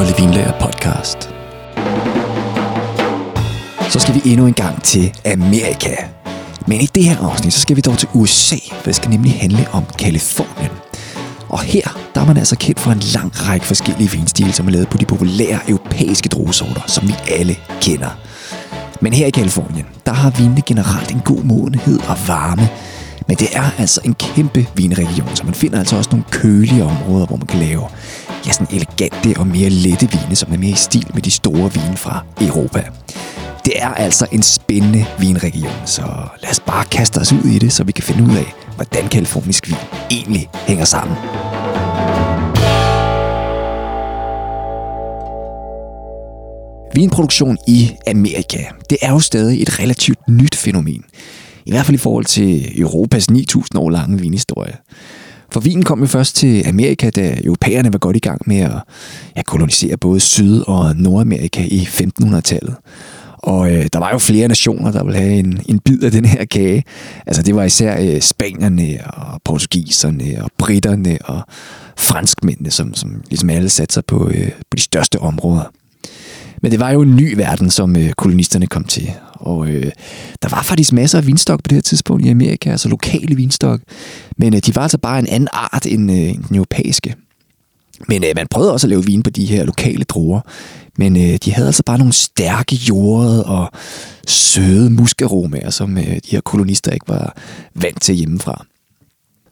Kolde Vinlager podcast. Så skal vi endnu en gang til Amerika. Men i det her afsnit, så skal vi dog til USA, for det skal nemlig handle om Kalifornien. Og her, der er man altså kendt for en lang række forskellige vinstile, som er lavet på de populære europæiske druesorter, som vi alle kender. Men her i Kalifornien, der har vinene generelt en god modenhed og varme, men det er altså en kæmpe vinregion, så man finder altså også nogle kølige områder, hvor man kan lave ja, sådan elegante og mere lette vine, som er mere i stil med de store vine fra Europa. Det er altså en spændende vinregion, så lad os bare kaste os ud i det, så vi kan finde ud af, hvordan kalifornisk vin egentlig hænger sammen. Vinproduktion i Amerika, det er jo stadig et relativt nyt fænomen. I hvert fald i forhold til Europas 9.000 år lange vinhistorie. For vinen kom jo først til Amerika, da europæerne var godt i gang med at ja, kolonisere både Syd- og Nordamerika i 1500-tallet. Og øh, der var jo flere nationer, der ville have en, en bid af den her kage. Altså det var især øh, spanierne og portugiserne og britterne og franskmændene, som, som ligesom alle satte sig på, øh, på de største områder. Men det var jo en ny verden, som øh, kolonisterne kom til. Og øh, der var faktisk masser af vinstok på det her tidspunkt i Amerika, altså lokale vinstok. Men øh, de var altså bare en anden art end, øh, end den europæiske. Men øh, man prøvede også at lave vin på de her lokale druer. Men øh, de havde altså bare nogle stærke jordede og søde muskaromaer, som øh, de her kolonister ikke var vant til hjemmefra.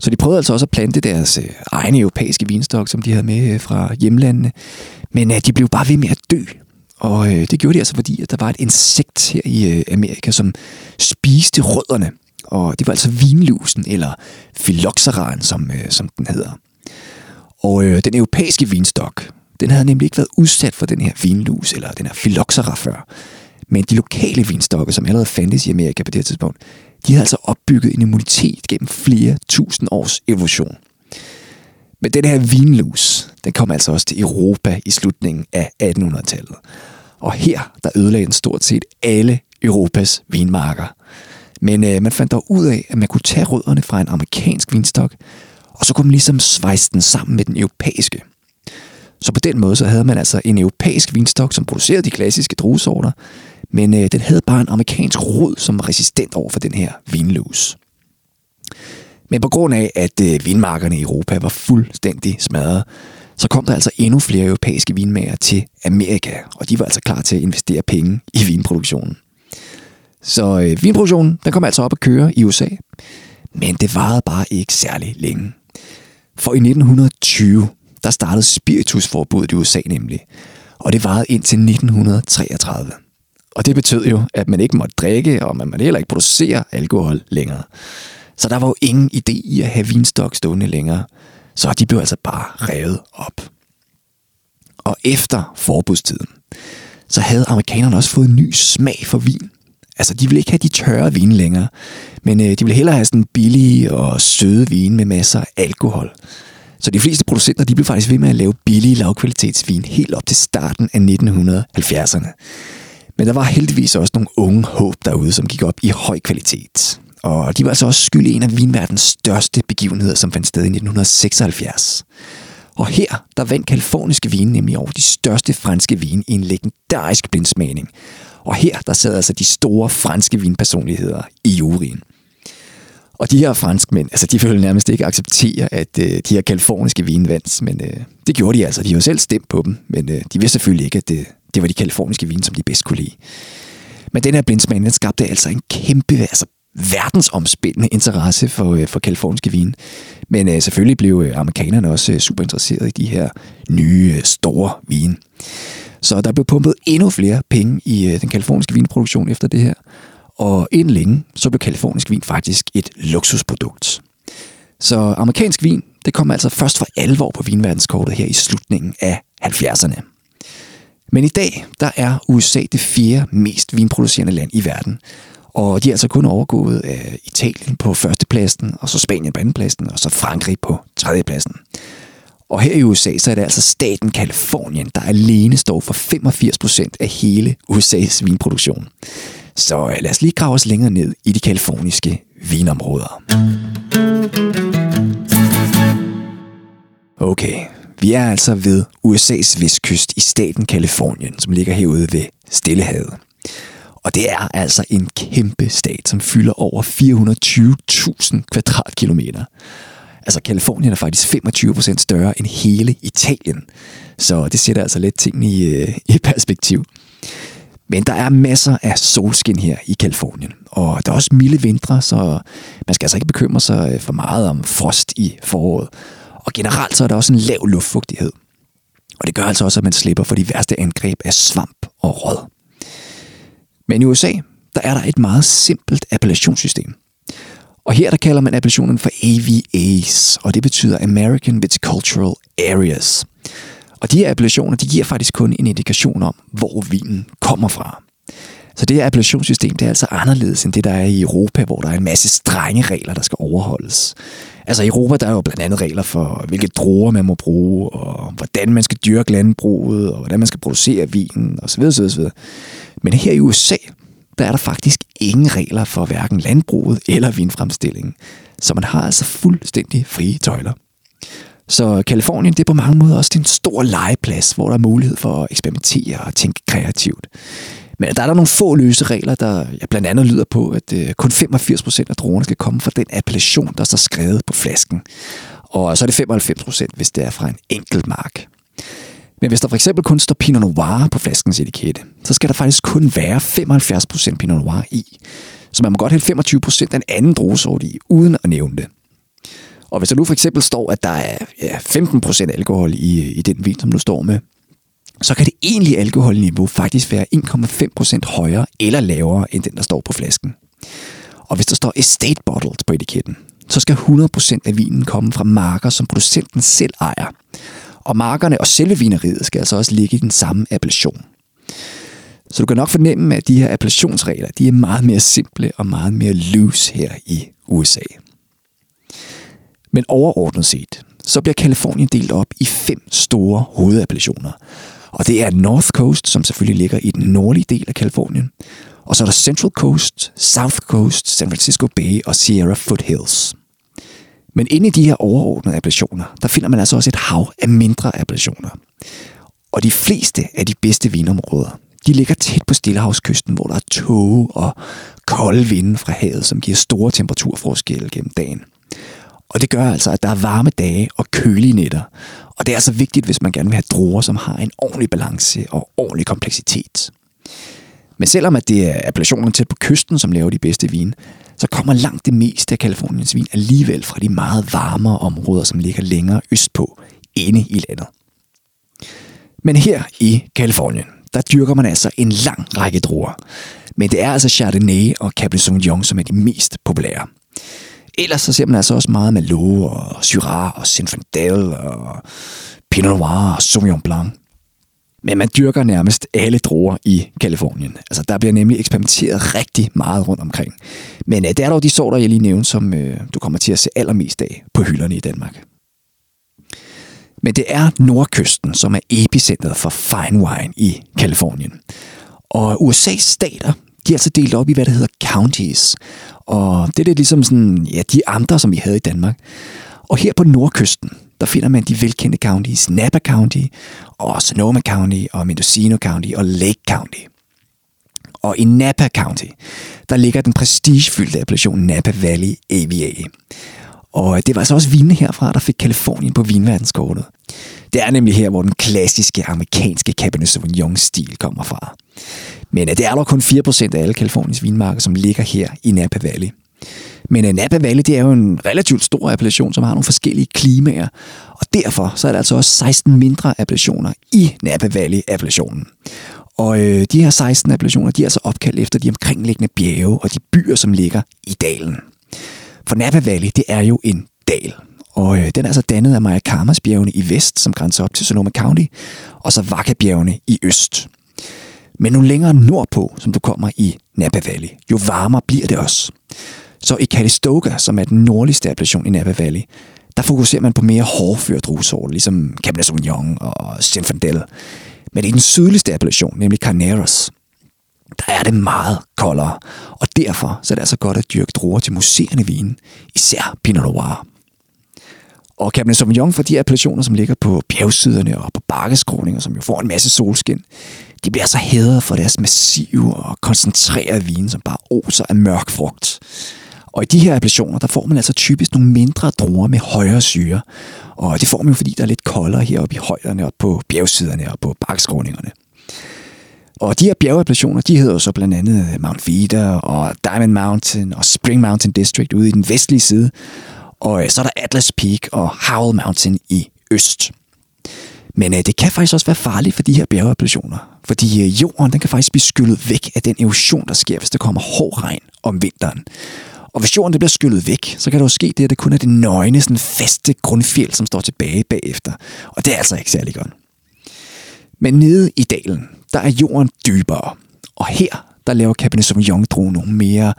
Så de prøvede altså også at plante deres øh, egne europæiske vinstok, som de havde med øh, fra hjemlandene. Men øh, de blev bare ved med at dø. Og øh, det gjorde de altså, fordi at der var et insekt her i øh, Amerika, som spiste rødderne. Og det var altså vinlusen, eller phylloxeraen, som, øh, som den hedder. Og øh, den europæiske vinstok, den havde nemlig ikke været udsat for den her vinlus, eller den her phylloxera før. Men de lokale vinstokke, som allerede fandtes i Amerika på det her tidspunkt, de havde altså opbygget en immunitet gennem flere tusind års evolution. Men den her vinlus, den kom altså også til Europa i slutningen af 1800-tallet. Og her, der ødelagde den stort set alle Europas vinmarker. Men øh, man fandt dog ud af, at man kunne tage rødderne fra en amerikansk vinstok, og så kunne man ligesom svejse den sammen med den europæiske. Så på den måde så havde man altså en europæisk vinstok, som producerede de klassiske druesorter, men øh, den havde bare en amerikansk rod, som var resistent over for den her vinlus. Men på grund af, at øh, vinmarkerne i Europa var fuldstændig smadret, så kom der altså endnu flere europæiske vinmager til Amerika, og de var altså klar til at investere penge i vinproduktionen. Så øh, vinproduktionen den kom altså op at køre i USA, men det varede bare ikke særlig længe. For i 1920, der startede spiritusforbuddet i USA nemlig, og det varede indtil 1933. Og det betød jo, at man ikke måtte drikke, og man måtte heller ikke producere alkohol længere. Så der var jo ingen idé i at have vinstok stående længere. Så de blev altså bare revet op. Og efter forbudstiden, så havde amerikanerne også fået en ny smag for vin. Altså, de ville ikke have de tørre vine længere, men øh, de ville hellere have sådan billige og søde vine med masser af alkohol. Så de fleste producenter, de blev faktisk ved med at lave billige lavkvalitetsvin helt op til starten af 1970'erne. Men der var heldigvis også nogle unge håb derude, som gik op i høj kvalitet. Og de var altså også skyld i en af vinverdens største begivenheder, som fandt sted i 1976. Og her, der vandt kaliforniske vine nemlig over de største franske vine i en legendarisk blindsmagning. Og her, der sad altså de store franske vinpersonligheder i juryen. Og de her franskmænd, altså de ville nærmest ikke acceptere, at øh, de her kaliforniske vine vandt, men øh, det gjorde de altså. De var selv stemt på dem, men øh, de vidste selvfølgelig ikke, at det, det var de kaliforniske vine, som de bedst kunne lide. Men den her blindsmagning, den skabte altså en kæmpe, altså verdensomspændende interesse for, øh, for kaliforniske vine. Men øh, selvfølgelig blev øh, amerikanerne også øh, super interesserede i de her nye, øh, store vine. Så der blev pumpet endnu flere penge i øh, den kaliforniske vinproduktion efter det her. Og inden længe, så blev kalifornisk vin faktisk et luksusprodukt. Så amerikansk vin, det kom altså først for alvor på vinverdenskortet her i slutningen af 70'erne. Men i dag, der er USA det fjerde mest vinproducerende land i verden. Og de er altså kun overgået af Italien på førstepladsen, og så Spanien på andenpladsen, og så Frankrig på tredjepladsen. Og her i USA, så er det altså staten Kalifornien, der alene står for 85% af hele USA's vinproduktion. Så øh, lad os lige grave os længere ned i de kaliforniske vinområder. Okay, Vi er altså ved USA's vestkyst i staten Kalifornien, som ligger herude ved Stillehavet. Og det er altså en kæmpe stat, som fylder over 420.000 kvadratkilometer. Altså, Kalifornien er faktisk 25% større end hele Italien. Så det sætter altså lidt ting i, øh, i perspektiv. Men der er masser af solskin her i Kalifornien, og der er også milde vintre, så man skal altså ikke bekymre sig øh, for meget om frost i foråret. Og generelt så er der også en lav luftfugtighed. Og det gør altså også, at man slipper for de værste angreb af svamp og råd. Men i USA, der er der et meget simpelt appellationssystem. Og her der kalder man appellationen for AVAs, og det betyder American Viticultural Areas. Og de her appellationer, de giver faktisk kun en indikation om, hvor vinen kommer fra. Så det her appellationssystem, det er altså anderledes end det, der er i Europa, hvor der er en masse strenge regler, der skal overholdes. Altså i Europa, der er jo blandt andet regler for, hvilke druer man må bruge, og hvordan man skal dyrke landbruget, og hvordan man skal producere vinen, osv. osv., osv. Men her i USA, der er der faktisk ingen regler for hverken landbruget eller vinfremstillingen. Så man har altså fuldstændig frie tøjler. Så Kalifornien, det er på mange måder også en stor legeplads, hvor der er mulighed for at eksperimentere og tænke kreativt. Men der er der nogle få løse regler, der ja, blandt andet lyder på, at øh, kun 85% af druerne skal komme fra den appellation, der står skrevet på flasken. Og så er det 95%, hvis det er fra en enkelt mark. Men hvis der for eksempel kun står Pinot Noir på flaskens etikette, så skal der faktisk kun være 75% Pinot Noir i. Så man må godt hælde 25% af en anden druesort i, uden at nævne det. Og hvis der nu for eksempel står, at der er ja, 15% alkohol i, i den vin, som du står med, så kan det egentlige alkoholniveau faktisk være 1,5% højere eller lavere end den, der står på flasken. Og hvis der står estate bottled på etiketten, så skal 100% af vinen komme fra marker, som producenten selv ejer. Og markerne og selve vineriet skal altså også ligge i den samme appellation. Så du kan nok fornemme, at de her appellationsregler, de er meget mere simple og meget mere loose her i USA. Men overordnet set, så bliver Kalifornien delt op i fem store hovedappellationer. Og det er North Coast, som selvfølgelig ligger i den nordlige del af Kalifornien. Og så er der Central Coast, South Coast, San Francisco Bay og Sierra Foothills. Men inde i de her overordnede appellationer, der finder man altså også et hav af mindre appellationer. Og de fleste af de bedste vinområder, de ligger tæt på Stillehavskysten, hvor der er tåge og kolde vinde fra havet, som giver store temperaturforskelle gennem dagen. Og det gør altså, at der er varme dage og kølige nætter. Og det er altså vigtigt, hvis man gerne vil have druer, som har en ordentlig balance og ordentlig kompleksitet. Men selvom at det er appellationerne tæt på kysten, som laver de bedste vin, så kommer langt det meste af Kaliforniens vin alligevel fra de meget varmere områder, som ligger længere østpå, inde i landet. Men her i Kalifornien, der dyrker man altså en lang række druer. Men det er altså Chardonnay og Cabernet Sauvignon, som er de mest populære. Ellers så ser man altså også meget Merlot og Syrah og Zinfandel og Pinot Noir og Sauvignon Blanc. Men man dyrker nærmest alle druer i Kalifornien. Altså, der bliver nemlig eksperimenteret rigtig meget rundt omkring. Men øh, det er dog de sorter, jeg lige nævnte, som øh, du kommer til at se allermest af på hylderne i Danmark. Men det er Nordkysten, som er epicentret for fine wine i Kalifornien. Og USA's stater, de er altså delt op i, hvad der hedder counties. Og det er lidt ligesom sådan, ja, de andre, som vi havde i Danmark. Og her på nordkysten, der finder man de velkendte counties Napa County, og Sonoma County, og Mendocino County og Lake County. Og i Napa County, der ligger den prestigefyldte appellation Napa Valley AVA. Og det var altså også vinene herfra, der fik Kalifornien på vinverdenskortet. Det er nemlig her, hvor den klassiske amerikanske Cabernet Sauvignon-stil kommer fra. Men øh, det er dog kun 4% af alle Kaliforniens vinmarker, som ligger her i Napa Valley. Men øh, Napa Valley, det er jo en relativt stor appellation, som har nogle forskellige klimaer. Og derfor så er der altså også 16 mindre appellationer i Napa Valley-appellationen. Og øh, de her 16 appellationer, de er altså opkaldt efter de omkringliggende bjerge og de byer, som ligger i dalen. For Napa Valley, det er jo en dal. Og øh, den er altså dannet af Mayacamas bjergene i vest, som grænser op til Sonoma County, og så Vaca-bjergene i øst. Men nu længere nordpå, som du kommer i Napa Valley, jo varmere bliver det også. Så i Calistoga, som er den nordligste appellation i Napa Valley, der fokuserer man på mere hårdført druesorter, ligesom Cabernet Sauvignon og Zinfandel. Men i den sydligste appellation, nemlig Carneros, der er det meget koldere, og derfor så er det altså godt at dyrke druer til museerne vin, især Pinot Noir. Og Cabernet Sauvignon for de appellationer, som ligger på bjergsiderne og på bakkeskråninger, som jo får en masse solskin, de bliver så hædret for deres massive og koncentrerede vin, som bare oser af mørk frugt. Og i de her appellationer, der får man altså typisk nogle mindre druer med højere syre. Og det får man jo, fordi der er lidt koldere heroppe i højderne og på bjergsiderne og på bakskråningerne. Og de her bjergappellationer, de hedder så blandt andet Mount Vida og Diamond Mountain og Spring Mountain District ude i den vestlige side. Og øh, så er der Atlas Peak og Howell Mountain i øst. Men øh, det kan faktisk også være farligt for de her bjergappellationer, fordi øh, jorden den kan faktisk blive skyllet væk af den erosion, der sker, hvis der kommer hård regn om vinteren. Og hvis jorden det bliver skyllet væk, så kan der jo ske det, at det kun er det nøgne, sådan faste grundfjeld, som står tilbage bagefter. Og det er altså ikke særlig godt. Men nede i dalen, der er jorden dybere. Og her, der laver Cabernet Sauvignon druen nogle mere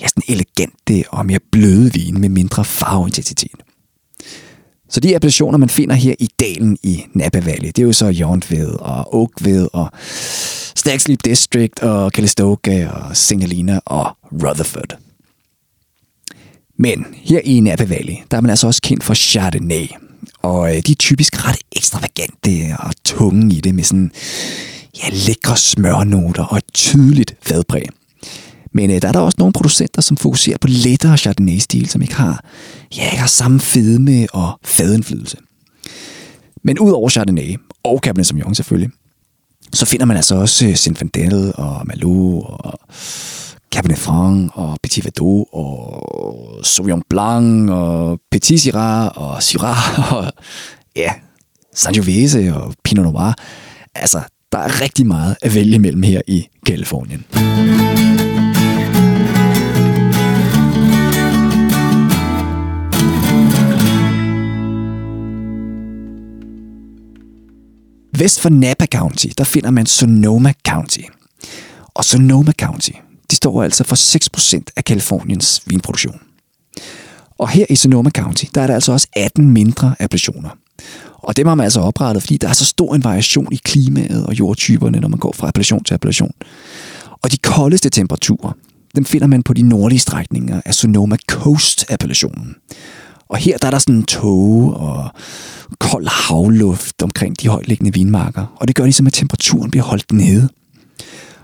ja, sådan elegante og mere bløde vine med mindre farveintensitet. Så de appellationer, man finder her i dalen i Napa Valley, det er jo så Jorntved og Oakved og Stag District og Calistoga og Singalina og Rutherford. Men her i Napa Valley, der er man altså også kendt for Chardonnay. Og øh, de er typisk ret ekstravagante og tunge i det med sådan ja, lækre smørnoter og et tydeligt fadpræg. Men øh, der er der også nogle producenter, som fokuserer på lettere Chardonnay-stil, som ikke har, ja, ikke har samme fedme og fadindflydelse. Men udover Chardonnay og Cabernet Sauvignon selvfølgelig, så finder man altså også øh, Zinfandel og Malou og Cabernet Franc og Petit Verdot og Sauvignon Blanc og Petit Syrah og Syrah og ja, Sangiovese og Pinot Noir. Altså, der er rigtig meget at vælge mellem her i Kalifornien. Vest for Napa County, der finder man Sonoma County. Og Sonoma County, de står altså for 6% af Kaliforniens vinproduktion. Og her i Sonoma County, der er der altså også 18 mindre appellationer. Og dem har man altså oprettet, fordi der er så stor en variation i klimaet og jordtyperne, når man går fra appellation til appellation. Og de koldeste temperaturer, dem finder man på de nordlige strækninger af Sonoma Coast-appellationen. Og her der er der sådan en tåge og kold havluft omkring de højtliggende vinmarker. Og det gør ligesom, at temperaturen bliver holdt nede.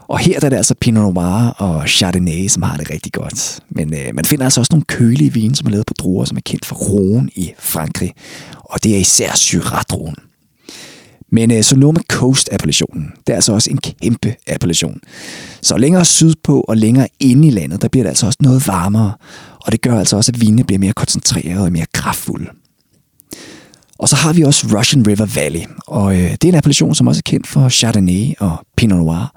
Og her der er det altså Pinot Noir og Chardonnay, som har det rigtig godt. Men øh, man finder altså også nogle kølige vine, som er lavet på druer, som er kendt for roen i Frankrig. Og det er især Syrah-druen. Men øh, Sonoma Coast-appellationen, det er altså også en kæmpe appellation. Så længere sydpå og længere inde i landet, der bliver det altså også noget varmere. Og det gør altså også, at vinene bliver mere koncentrerede og mere kraftfulde. Og så har vi også Russian River Valley, og øh, det er en appellation, som også er kendt for Chardonnay og Pinot Noir.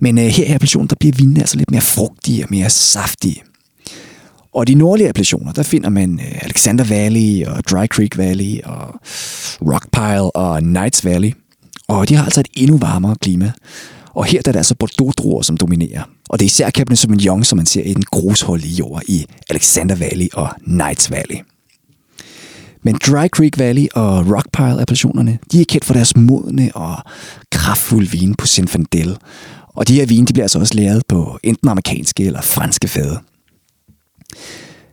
Men øh, her i appellationen, der bliver vinene altså lidt mere frugtige og mere saftige. Og de nordlige appellationer, der finder man øh, Alexander Valley og Dry Creek Valley og Rockpile og Knights Valley. Og de har altså et endnu varmere klima. Og her der er det altså Bordeaux-druer, som dominerer. Og det er især Cabernet Sauvignon, som man ser i den grusholdige jord i Alexander Valley og Knights Valley. Men Dry Creek Valley og Rockpile appellationerne, de er kendt for deres modne og kraftfulde vine på Zinfandel. Og de her vine, de bliver altså også lavet på enten amerikanske eller franske fade.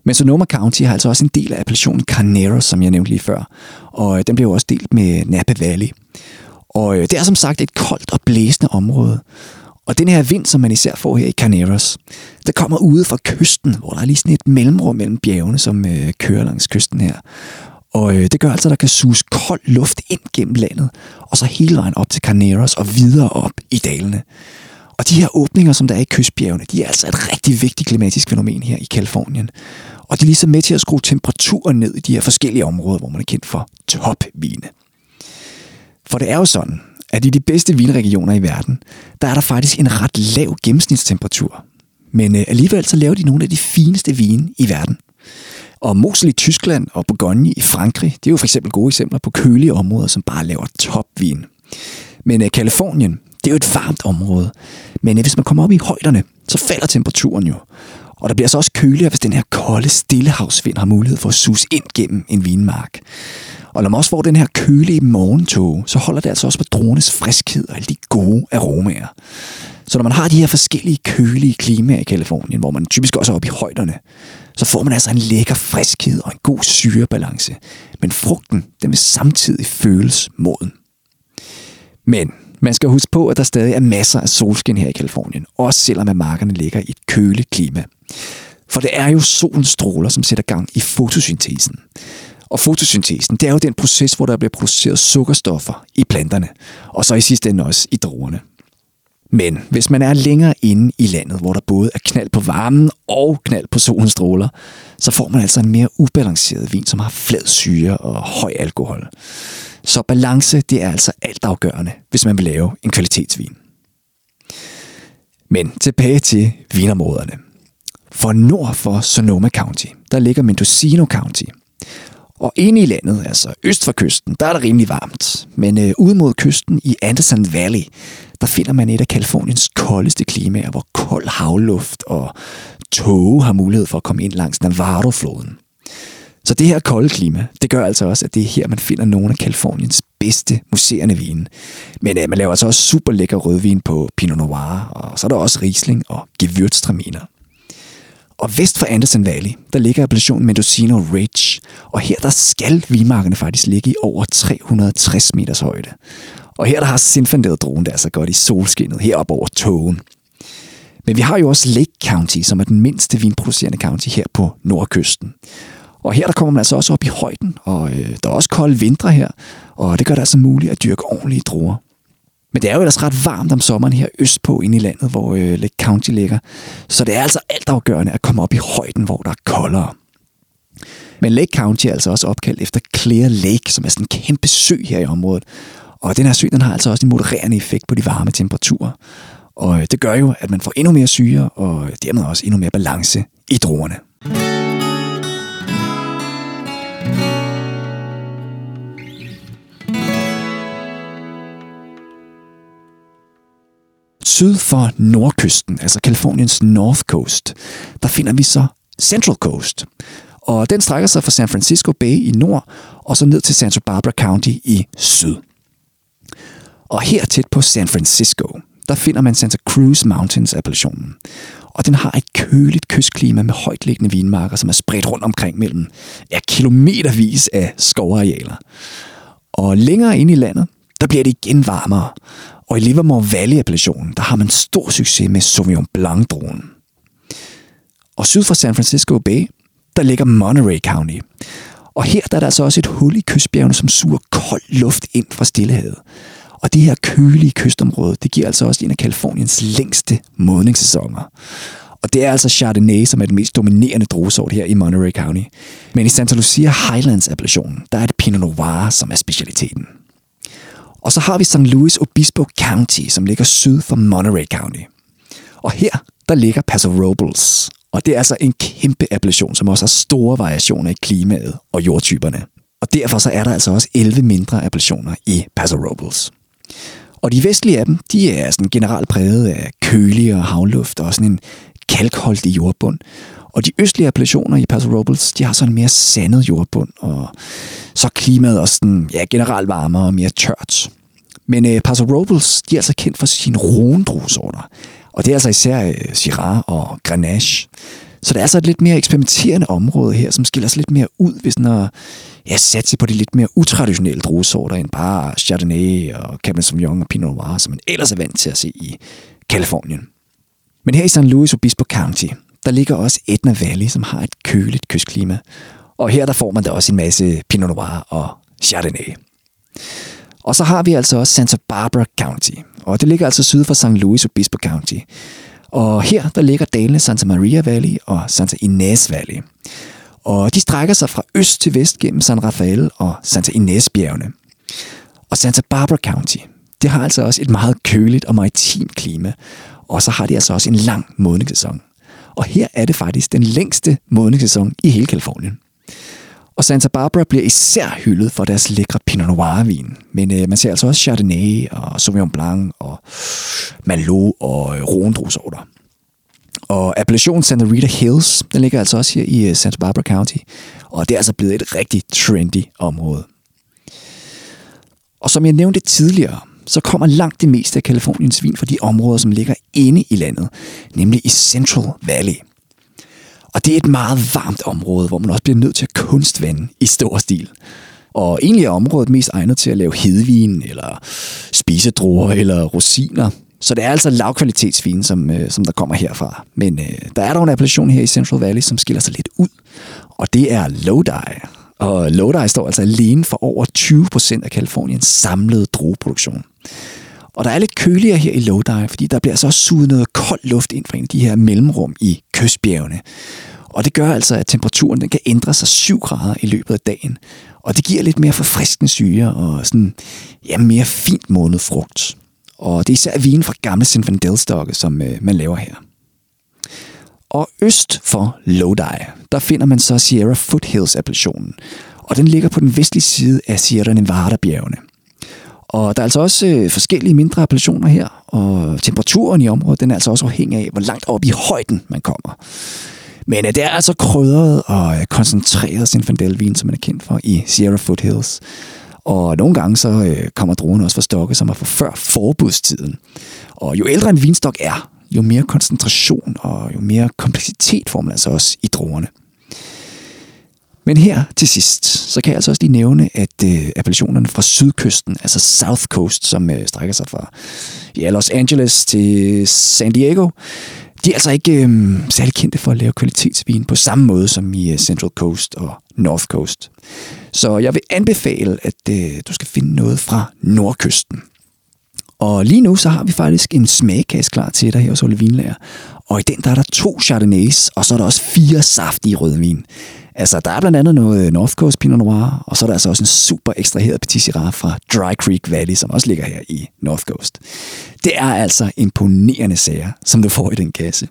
Men Sonoma County har altså også en del af appellationen Carneros, som jeg nævnte lige før. Og øh, den bliver også delt med Napa Valley. Og øh, det er som sagt et koldt og blæsende område. Og den her vind, som man især får her i Carneros, der kommer ude fra kysten, hvor der er lige sådan et mellemrum mellem bjergene, som øh, kører langs kysten her. Og øh, det gør altså, at der kan suges kold luft ind gennem landet, og så hele vejen op til Carneros og videre op i dalene. Og de her åbninger, som der er i kystbjergene, de er altså et rigtig vigtigt klimatisk fænomen her i Kalifornien. Og de er ligesom med til at skrue temperaturen ned i de her forskellige områder, hvor man er kendt for topvine. For det er jo sådan, at i de bedste vinregioner i verden, der er der faktisk en ret lav gennemsnitstemperatur. Men øh, alligevel så laver de nogle af de fineste vine i verden. Og Mosel i Tyskland og Bourgogne i Frankrig, det er jo for eksempel gode eksempler på kølige områder, som bare laver topvin. Men øh, Kalifornien, det er jo et varmt område. Men øh, hvis man kommer op i højderne, så falder temperaturen jo. Og der bliver så også køligere, hvis den her kolde stillehavsvind har mulighed for at sus ind gennem en vinmark. Og når man også får den her kølige morgentog, så holder det altså også på drones friskhed og alle de gode aromaer. Så når man har de her forskellige kølige klimaer i Kalifornien, hvor man typisk også er oppe i højderne, så får man altså en lækker friskhed og en god syrebalance. Men frugten, den vil samtidig føles moden. Men man skal huske på, at der stadig er masser af solskin her i Kalifornien, også selvom at markerne ligger i et køligt klima. For det er jo solens stråler, som sætter gang i fotosyntesen. Og fotosyntesen, det er jo den proces, hvor der bliver produceret sukkerstoffer i planterne, og så i sidste ende også i druerne. Men hvis man er længere inde i landet, hvor der både er knald på varmen og knald på solens stråler, så får man altså en mere ubalanceret vin, som har flad syre og høj alkohol. Så balance, det er altså altafgørende, hvis man vil lave en kvalitetsvin. Men tilbage til vinområderne. For nord for Sonoma County, der ligger Mendocino County. Og inde i landet, altså øst for kysten, der er det rimelig varmt. Men øh, ud mod kysten i Anderson Valley, der finder man et af Kaliforniens koldeste klimaer, hvor kold havluft og tåge har mulighed for at komme ind langs Navarro-floden. Så det her kolde klima, det gør altså også, at det er her, man finder nogle af Kaliforniens bedste museerne vine. Men øh, man laver altså også super lækker rødvin på Pinot Noir, og så er der også Riesling og Gewürztraminer. Og vest for Anderson Valley, der ligger appellationen Mendocino Ridge, og her der skal vinmarkerne faktisk ligge i over 360 meters højde. Og her der har Zinfandel-druen der så altså godt i solskinnet heroppe over togen. Men vi har jo også Lake County, som er den mindste vinproducerende county her på nordkysten. Og her der kommer man altså også op i højden, og øh, der er også kolde vintre her, og det gør det altså muligt at dyrke ordentlige druer. Men det er jo ellers ret varmt om sommeren her østpå inde i landet, hvor øh, Lake County ligger. Så det er altså altafgørende at komme op i højden, hvor der er koldere. Men Lake County er altså også opkaldt efter Clear Lake, som er sådan en kæmpe sø her i området. Og den her sø, den har altså også en modererende effekt på de varme temperaturer. Og øh, det gør jo, at man får endnu mere syre, og dermed også endnu mere balance i druerne. Syd for nordkysten, altså Kaliforniens North Coast, der finder vi så Central Coast. Og den strækker sig fra San Francisco Bay i nord, og så ned til Santa Barbara County i syd. Og her tæt på San Francisco, der finder man Santa Cruz Mountains appellationen. Og den har et køligt kystklima med højtliggende vinmarker, som er spredt rundt omkring mellem ja, kilometervis af skovarealer. Og længere ind i landet, der bliver det igen varmere. Og i Livermore Valley-appellationen, der har man stor succes med Sauvignon Blanc-druen. Og syd for San Francisco Bay, der ligger Monterey County. Og her der er der altså også et hul i kystbjergene, som suger kold luft ind fra Stillehavet. Og det her kølige kystområde, det giver altså også en af Kaliforniens længste modningssæsoner. Og det er altså Chardonnay, som er den mest dominerende druesort her i Monterey County. Men i Santa Lucia Highlands appellationen, der er det Pinot Noir, som er specialiteten. Og så har vi St. Louis Obispo County, som ligger syd for Monterey County. Og her, der ligger Paso Robles. Og det er altså en kæmpe appellation, som også har store variationer i klimaet og jordtyperne. Og derfor så er der altså også 11 mindre appellationer i Paso Robles. Og de vestlige af dem, de er sådan generelt præget af køligere havluft og sådan en kalkholdig jordbund. Og de østlige appellationer i Paso Robles, de har sådan en mere sandet jordbund, og så klimaet også sådan, ja, generelt varmere og mere tørt. Men øh, Paso Robles, de er altså kendt for sine rondruesorter. Og det er altså især øh, Syrah og Grenache. Så det er altså et lidt mere eksperimenterende område her, som skiller sig lidt mere ud, hvis når ja, satse på de lidt mere utraditionelle druesorter, end bare Chardonnay og Cabernet Sauvignon og Pinot Noir, som man ellers er vant til at se i Kalifornien. Men her i San Luis Obispo County, der ligger også Etna Valley, som har et køligt kystklima. Og her der får man da også en masse Pinot Noir og Chardonnay. Og så har vi altså også Santa Barbara County, og det ligger altså syd for St. Louis Obispo County. Og her der ligger dalene Santa Maria Valley og Santa Inés Valley. Og de strækker sig fra øst til vest gennem San Rafael og Santa Inés-bjergene. Og Santa Barbara County, det har altså også et meget køligt og maritimt klima, og så har de altså også en lang modningssæson. Og her er det faktisk den længste modningssæson i hele Kalifornien. Og Santa Barbara bliver især hyldet for deres lækre Pinot Noir-vin. Men øh, man ser altså også Chardonnay og Sauvignon Blanc og Malo og øh, Rondrusorter. Og appellationen Santa Rita Hills, den ligger altså også her i øh, Santa Barbara County. Og det er altså blevet et rigtig trendy område. Og som jeg nævnte tidligere, så kommer langt det meste af Kaliforniens vin fra de områder, som ligger inde i landet, nemlig i Central Valley. Og det er et meget varmt område, hvor man også bliver nødt til at kunstvande i stor stil. Og egentlig er området mest egnet til at lave hedvin, eller spisedruer, eller rosiner. Så det er altså lavkvalitetsvin, som, øh, som der kommer herfra. Men øh, der er dog en appellation her i Central Valley, som skiller sig lidt ud. Og det er Lodi. Og Lodi står altså alene for over 20% af Kaliforniens samlede drueproduktion. Og der er lidt køligere her i Lodi, fordi der bliver altså også suget noget kold luft ind fra en af de her mellemrum i kystbjergene. Og det gør altså, at temperaturen den kan ændre sig 7 grader i løbet af dagen. Og det giver lidt mere forfriskende syre og sådan, ja, mere fint modnet frugt. Og det er især vinen fra gamle Zinfandel-stokke, som øh, man laver her. Og øst for Lodi, der finder man så Sierra Foothills-appellationen. Og den ligger på den vestlige side af Sierra Nevada-bjergene. Og der er altså også øh, forskellige mindre appellationer her, og temperaturen i området den er altså også afhængig af, hvor langt op i højden man kommer. Men øh, det er altså krydret og øh, koncentreret Zinfandel-vin, som man er kendt for i Sierra Foothills. Og nogle gange så øh, kommer druerne også fra stokke, som er fra før forbudstiden. Og jo ældre en vinstok er, jo mere koncentration og jo mere kompleksitet får man altså også i druerne. Men her til sidst, så kan jeg altså også lige nævne, at øh, appellationerne fra sydkysten, altså South Coast, som øh, strækker sig fra ja, Los Angeles til San Diego, de er altså ikke øh, særlig kendte for at lave kvalitetsvin på samme måde som i øh, Central Coast og North Coast. Så jeg vil anbefale, at øh, du skal finde noget fra nordkysten. Og lige nu så har vi faktisk en smagkasse klar til dig her hos Ole Vinlager. Og i den der er der to Chardonnays, og så er der også fire saftige rødvin. Altså, der er blandt andet noget øh, North Coast Pinot Noir, og så er der altså også en super ekstraheret Petit Syrah fra Dry Creek Valley, som også ligger her i North Coast. Det er altså imponerende sager, som du får i den kasse.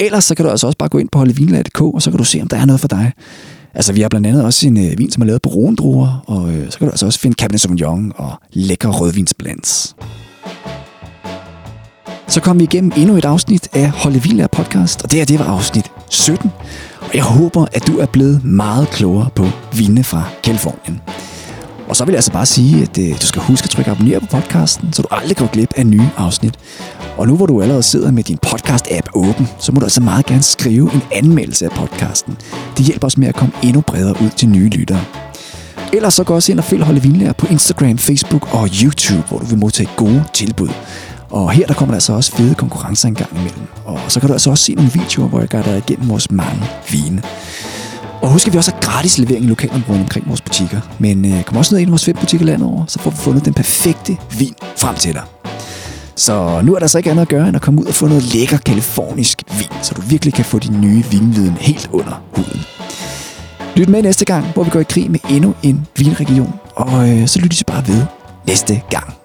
Ellers så kan du altså også bare gå ind på holdevinlag.dk, og så kan du se, om der er noget for dig. Altså, vi har blandt andet også en øh, vin, som er lavet på rondruer, og øh, så kan du altså også finde Cabernet Sauvignon og lækker rødvinsblends. Så kom vi igennem endnu et afsnit af Holde Vildær podcast, og det her det var afsnit 17. Og jeg håber, at du er blevet meget klogere på vine fra Kalifornien. Og så vil jeg altså bare sige, at øh, du skal huske at trykke abonner på podcasten, så du aldrig går glip af nye afsnit. Og nu hvor du allerede sidder med din podcast-app åben, så må du altså meget gerne skrive en anmeldelse af podcasten. Det hjælper os med at komme endnu bredere ud til nye lyttere. Ellers så gå også ind og følg Holde Vinlærer på Instagram, Facebook og YouTube, hvor du vil modtage gode tilbud. Og her der kommer der altså også fede konkurrencer en gang imellem. Og så kan du altså også se nogle videoer, hvor jeg gør dig igennem vores mange vine. Og husk, at vi også har gratis levering i lokalområdet omkring vores butikker. Men øh, kom også ned i vores fem butikker landet over, så får vi fundet den perfekte vin frem til dig. Så nu er der så ikke andet at gøre, end at komme ud og få noget lækker kalifornisk vin, så du virkelig kan få din nye vinviden helt under huden. Lyt med næste gang, hvor vi går i krig med endnu en vinregion, og øh, så lyttes I bare ved næste gang.